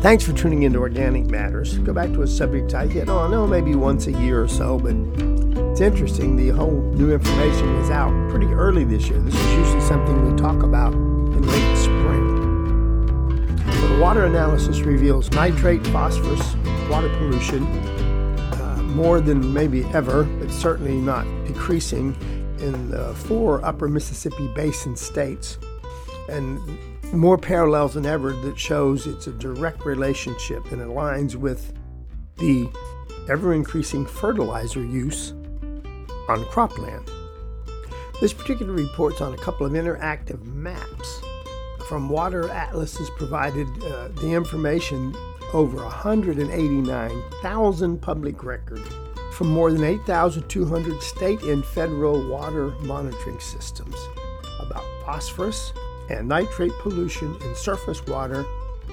Thanks for tuning into Organic Matters. Go back to a subject I hit on, oh, maybe once a year or so, but it's interesting. The whole new information is out pretty early this year. This is usually something we talk about in late spring. But water analysis reveals nitrate, phosphorus, water pollution uh, more than maybe ever, but certainly not decreasing in the four upper Mississippi basin states. And more parallels than ever that shows it's a direct relationship and aligns with the ever increasing fertilizer use on cropland. This particular report's on a couple of interactive maps. From Water Atlases provided uh, the information over 189,000 public records from more than 8,200 state and federal water monitoring systems about phosphorus, and nitrate pollution in surface water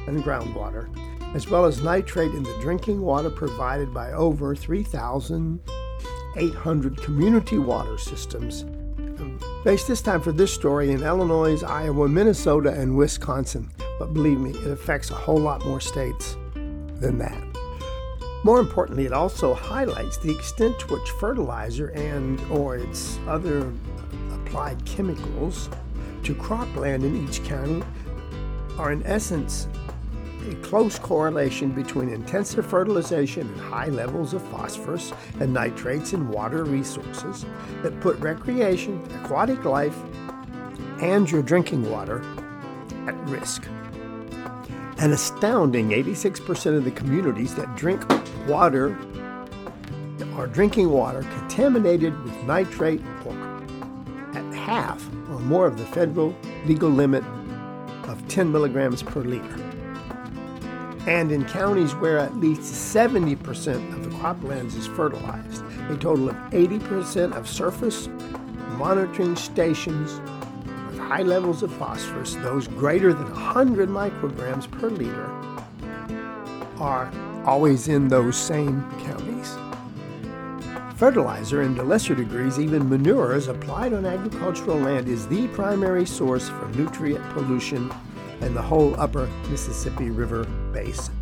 and groundwater, as well as nitrate in the drinking water provided by over 3,800 community water systems. Based this time for this story in Illinois, Iowa, Minnesota, and Wisconsin, but believe me, it affects a whole lot more states than that. More importantly, it also highlights the extent to which fertilizer and or its other applied chemicals to cropland in each county are, in essence, a close correlation between intensive fertilization and high levels of phosphorus and nitrates in water resources that put recreation, aquatic life, and your drinking water at risk. An astounding 86% of the communities that drink water are drinking water contaminated with nitrate or half or more of the federal legal limit of 10 milligrams per liter. And in counties where at least 70% of the croplands is fertilized, a total of 80% of surface monitoring stations with high levels of phosphorus, those greater than 100 micrograms per liter, are always in those same counties. Fertilizer, and to lesser degrees, even manures applied on agricultural land, is the primary source for nutrient pollution in the whole upper Mississippi River basin.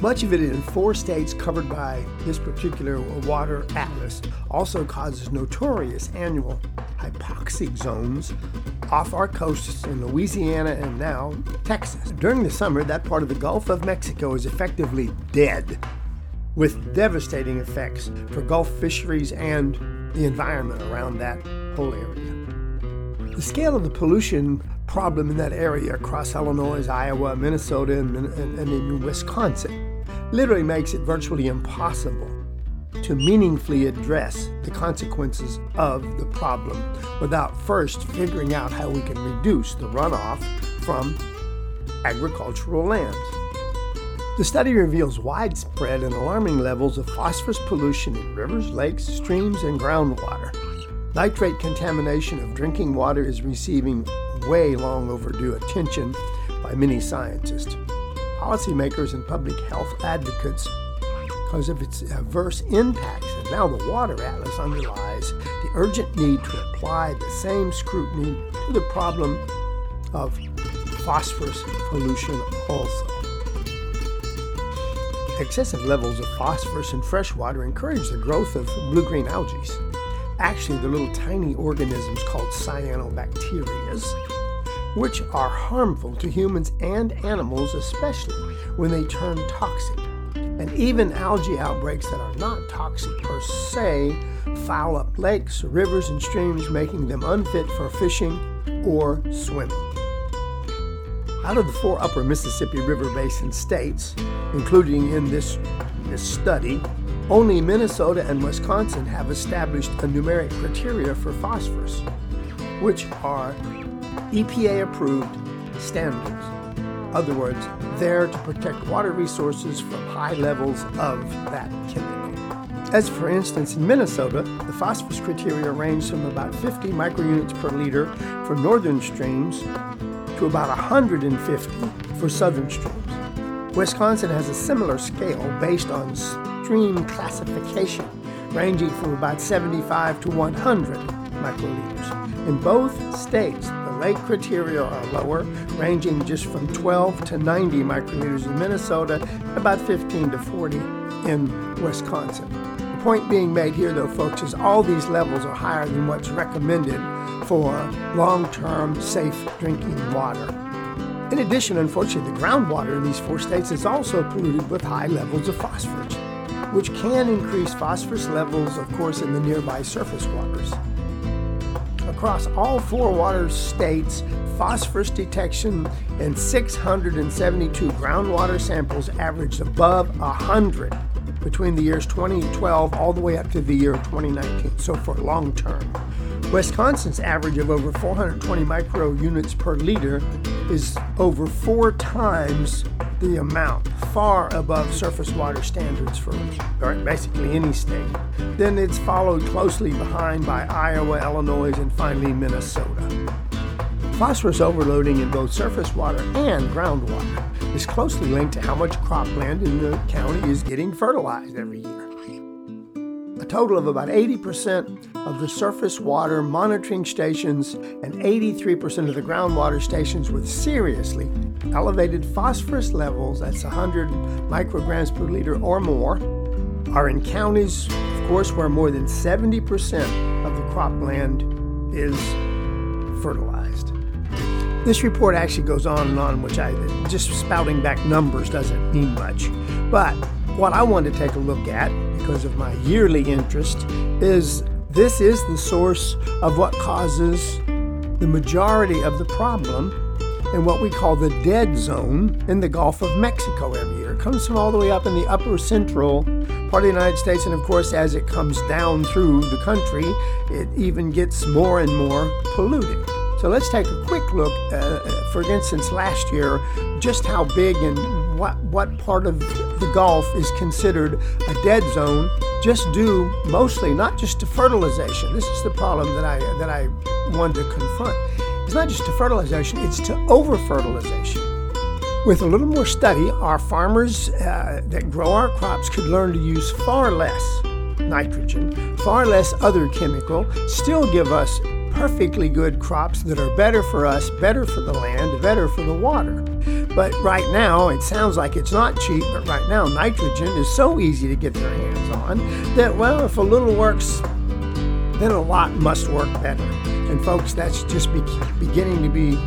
Much of it in four states covered by this particular water atlas also causes notorious annual hypoxic zones off our coasts in Louisiana and now Texas. During the summer, that part of the Gulf of Mexico is effectively dead with devastating effects for Gulf fisheries and the environment around that whole area. The scale of the pollution problem in that area across Illinois, Iowa, Minnesota, and, and, and in Wisconsin literally makes it virtually impossible to meaningfully address the consequences of the problem without first figuring out how we can reduce the runoff from agricultural lands. The study reveals widespread and alarming levels of phosphorus pollution in rivers, lakes, streams, and groundwater. Nitrate contamination of drinking water is receiving way long overdue attention by many scientists, policymakers, and public health advocates because of its adverse impacts. And now the Water Atlas underlies the urgent need to apply the same scrutiny to the problem of phosphorus pollution also. Excessive levels of phosphorus in fresh water encourage the growth of blue green algae. Actually, they're little tiny organisms called cyanobacteria, which are harmful to humans and animals, especially when they turn toxic. And even algae outbreaks that are not toxic per se foul up lakes, rivers, and streams, making them unfit for fishing or swimming. Out of the four upper Mississippi River Basin states, including in this, this study, only Minnesota and Wisconsin have established a numeric criteria for phosphorus, which are EPA approved standards. In other words, there to protect water resources from high levels of that chemical. As for instance, in Minnesota, the phosphorus criteria range from about 50 microunits per liter for northern streams to about 150 for southern streams. Wisconsin has a similar scale based on stream classification, ranging from about 75 to 100 microliters. In both states, the lake criteria are lower, ranging just from 12 to 90 microliters in Minnesota, about 15 to 40 in Wisconsin. The point being made here, though, folks, is all these levels are higher than what's recommended for long term safe drinking water. In addition, unfortunately, the groundwater in these four states is also polluted with high levels of phosphorus, which can increase phosphorus levels, of course, in the nearby surface waters. Across all four water states, phosphorus detection in 672 groundwater samples averaged above 100 between the years 2012 all the way up to the year 2019, so for long term. Wisconsin's average of over 420 micro units per liter is over four times the amount, far above surface water standards for basically any state. Then it's followed closely behind by Iowa, Illinois, and finally Minnesota. Phosphorus overloading in both surface water and groundwater is closely linked to how much cropland in the county is getting fertilized every year A total of about 80% of the surface water monitoring stations and 83% of the groundwater stations with seriously elevated phosphorus levels, that's 100 micrograms per liter or more, are in counties, of course, where more than 70% of the cropland is fertilized. This report actually goes on and on, which I just spouting back numbers doesn't mean much. But what I want to take a look at because of my yearly interest is this is the source of what causes the majority of the problem in what we call the dead zone in the Gulf of Mexico every year. It comes from all the way up in the upper central part of the United States, and of course, as it comes down through the country, it even gets more and more polluted. So let's take a quick look, uh, uh for instance, last year, just how big and what, what part of the Gulf is considered a dead zone, just due mostly not just to fertilization. This is the problem that I, that I wanted to confront. It's not just to fertilization, it's to over fertilization. With a little more study, our farmers uh, that grow our crops could learn to use far less nitrogen, far less other chemical, still give us perfectly good crops that are better for us, better for the land, better for the water. But right now, it sounds like it's not cheap, but right now, nitrogen is so easy to get their hands on that, well, if a little works, then a lot must work better. And folks, that's just be- beginning to be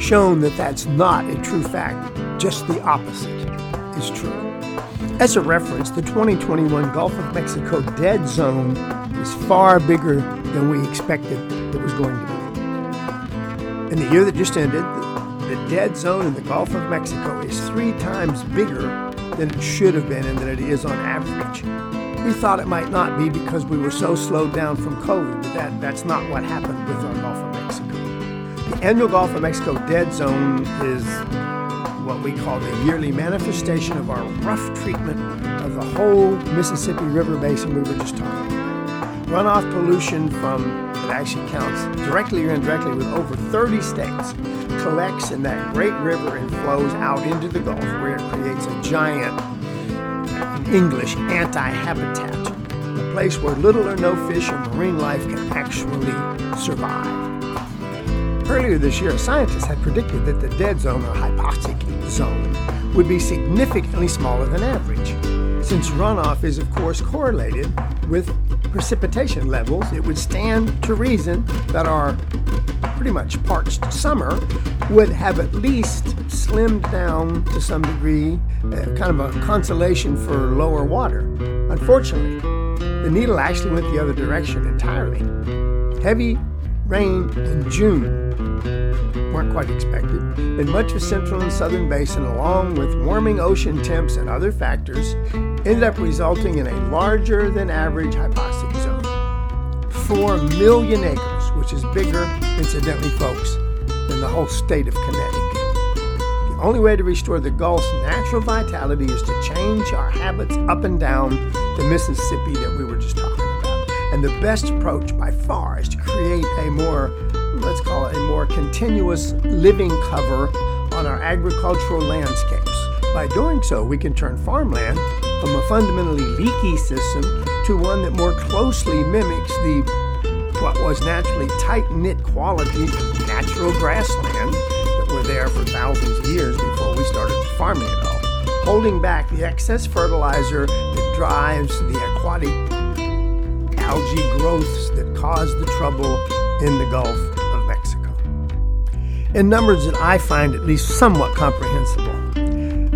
shown that that's not a true fact. Just the opposite is true. As a reference, the 2021 Gulf of Mexico dead zone is far bigger than we expected going to be. In the year that just ended, the dead zone in the Gulf of Mexico is three times bigger than it should have been and than it is on average. We thought it might not be because we were so slowed down from COVID, but that, that's not what happened with our Gulf of Mexico. The annual Gulf of Mexico dead zone is what we call the yearly manifestation of our rough treatment of the whole Mississippi River basin we were just talking about. Runoff pollution from, it actually counts directly or indirectly with over 30 states collects in that great river and flows out into the Gulf, where it creates a giant, English, anti habitat, a place where little or no fish or marine life can actually survive. Earlier this year, scientists had predicted that the dead zone, or hypoxic zone, would be significantly smaller than average. Since runoff is, of course, correlated with precipitation levels, it would stand to reason that our pretty much parched summer would have at least slimmed down to some degree, uh, kind of a consolation for lower water. Unfortunately, the needle actually went the other direction entirely. Heavy rain in June weren't quite expected, and much of central and southern basin, along with warming ocean temps and other factors, ended up resulting in a larger than average hypoxic zone. Four million acres which is bigger, incidentally, folks, than the whole state of Connecticut. The only way to restore the Gulf's natural vitality is to change our habits up and down the Mississippi that we were just talking about. And the best approach by far is to create a more, let's call it a more continuous living cover on our agricultural landscapes. By doing so, we can turn farmland from a fundamentally leaky system to one that more closely mimics the what was naturally tight knit quality natural grassland that were there for thousands of years before we started farming it all, holding back the excess fertilizer that drives the aquatic algae growths that cause the trouble in the Gulf of Mexico. In numbers that I find at least somewhat comprehensible,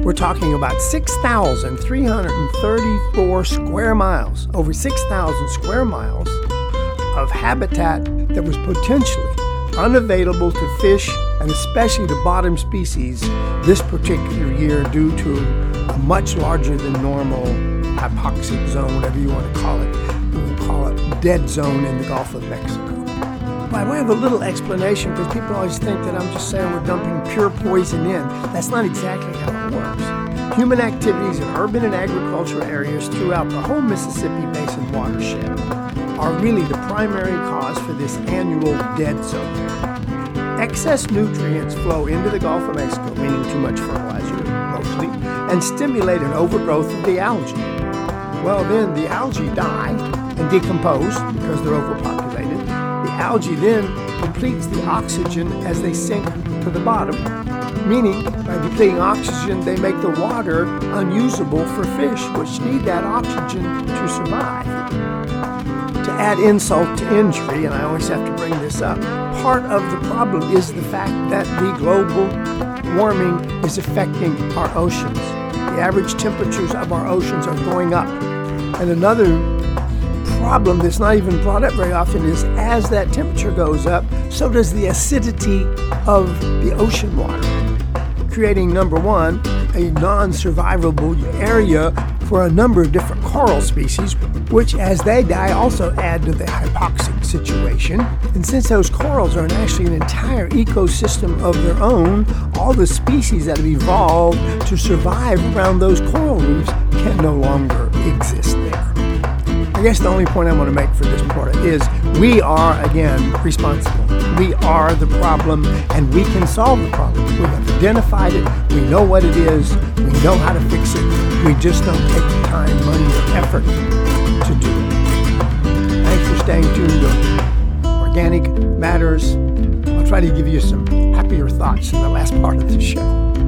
we're talking about 6,334 square miles, over 6,000 square miles of habitat that was potentially unavailable to fish and especially to bottom species this particular year due to a much larger than normal hypoxic zone, whatever you want to call it. Dead zone in the Gulf of Mexico. By way of a little explanation, because people always think that I'm just saying we're dumping pure poison in. That's not exactly how it works. Human activities in urban and agricultural areas throughout the whole Mississippi Basin watershed are really the primary cause for this annual dead zone. Excess nutrients flow into the Gulf of Mexico, meaning too much fertilizer mostly, and stimulate an overgrowth of the algae. Well, then the algae die and decompose because they're overpopulated. The algae then depletes the oxygen as they sink to the bottom, meaning by depleting oxygen, they make the water unusable for fish, which need that oxygen to survive to add insult to injury, and I always have to bring this up, part of the problem is the fact that the global warming is affecting our oceans. The average temperatures of our oceans are going up. And another problem that's not even brought up very often is as that temperature goes up, so does the acidity of the ocean water, creating number one, a non survivable area for a number of different coral species, which as they die also add to the hypoxic situation. And since those corals are actually an entire ecosystem of their own, all the species that have evolved to survive around those coral reefs can no longer exist there. Guess the only point I want to make for this part is we are, again, responsible. We are the problem, and we can solve the problem. We have identified it, we know what it is, we know how to fix it. We just don't take the time, money, or effort to do it. Thanks for staying tuned to Organic Matters. I'll try to give you some happier thoughts in the last part of the show.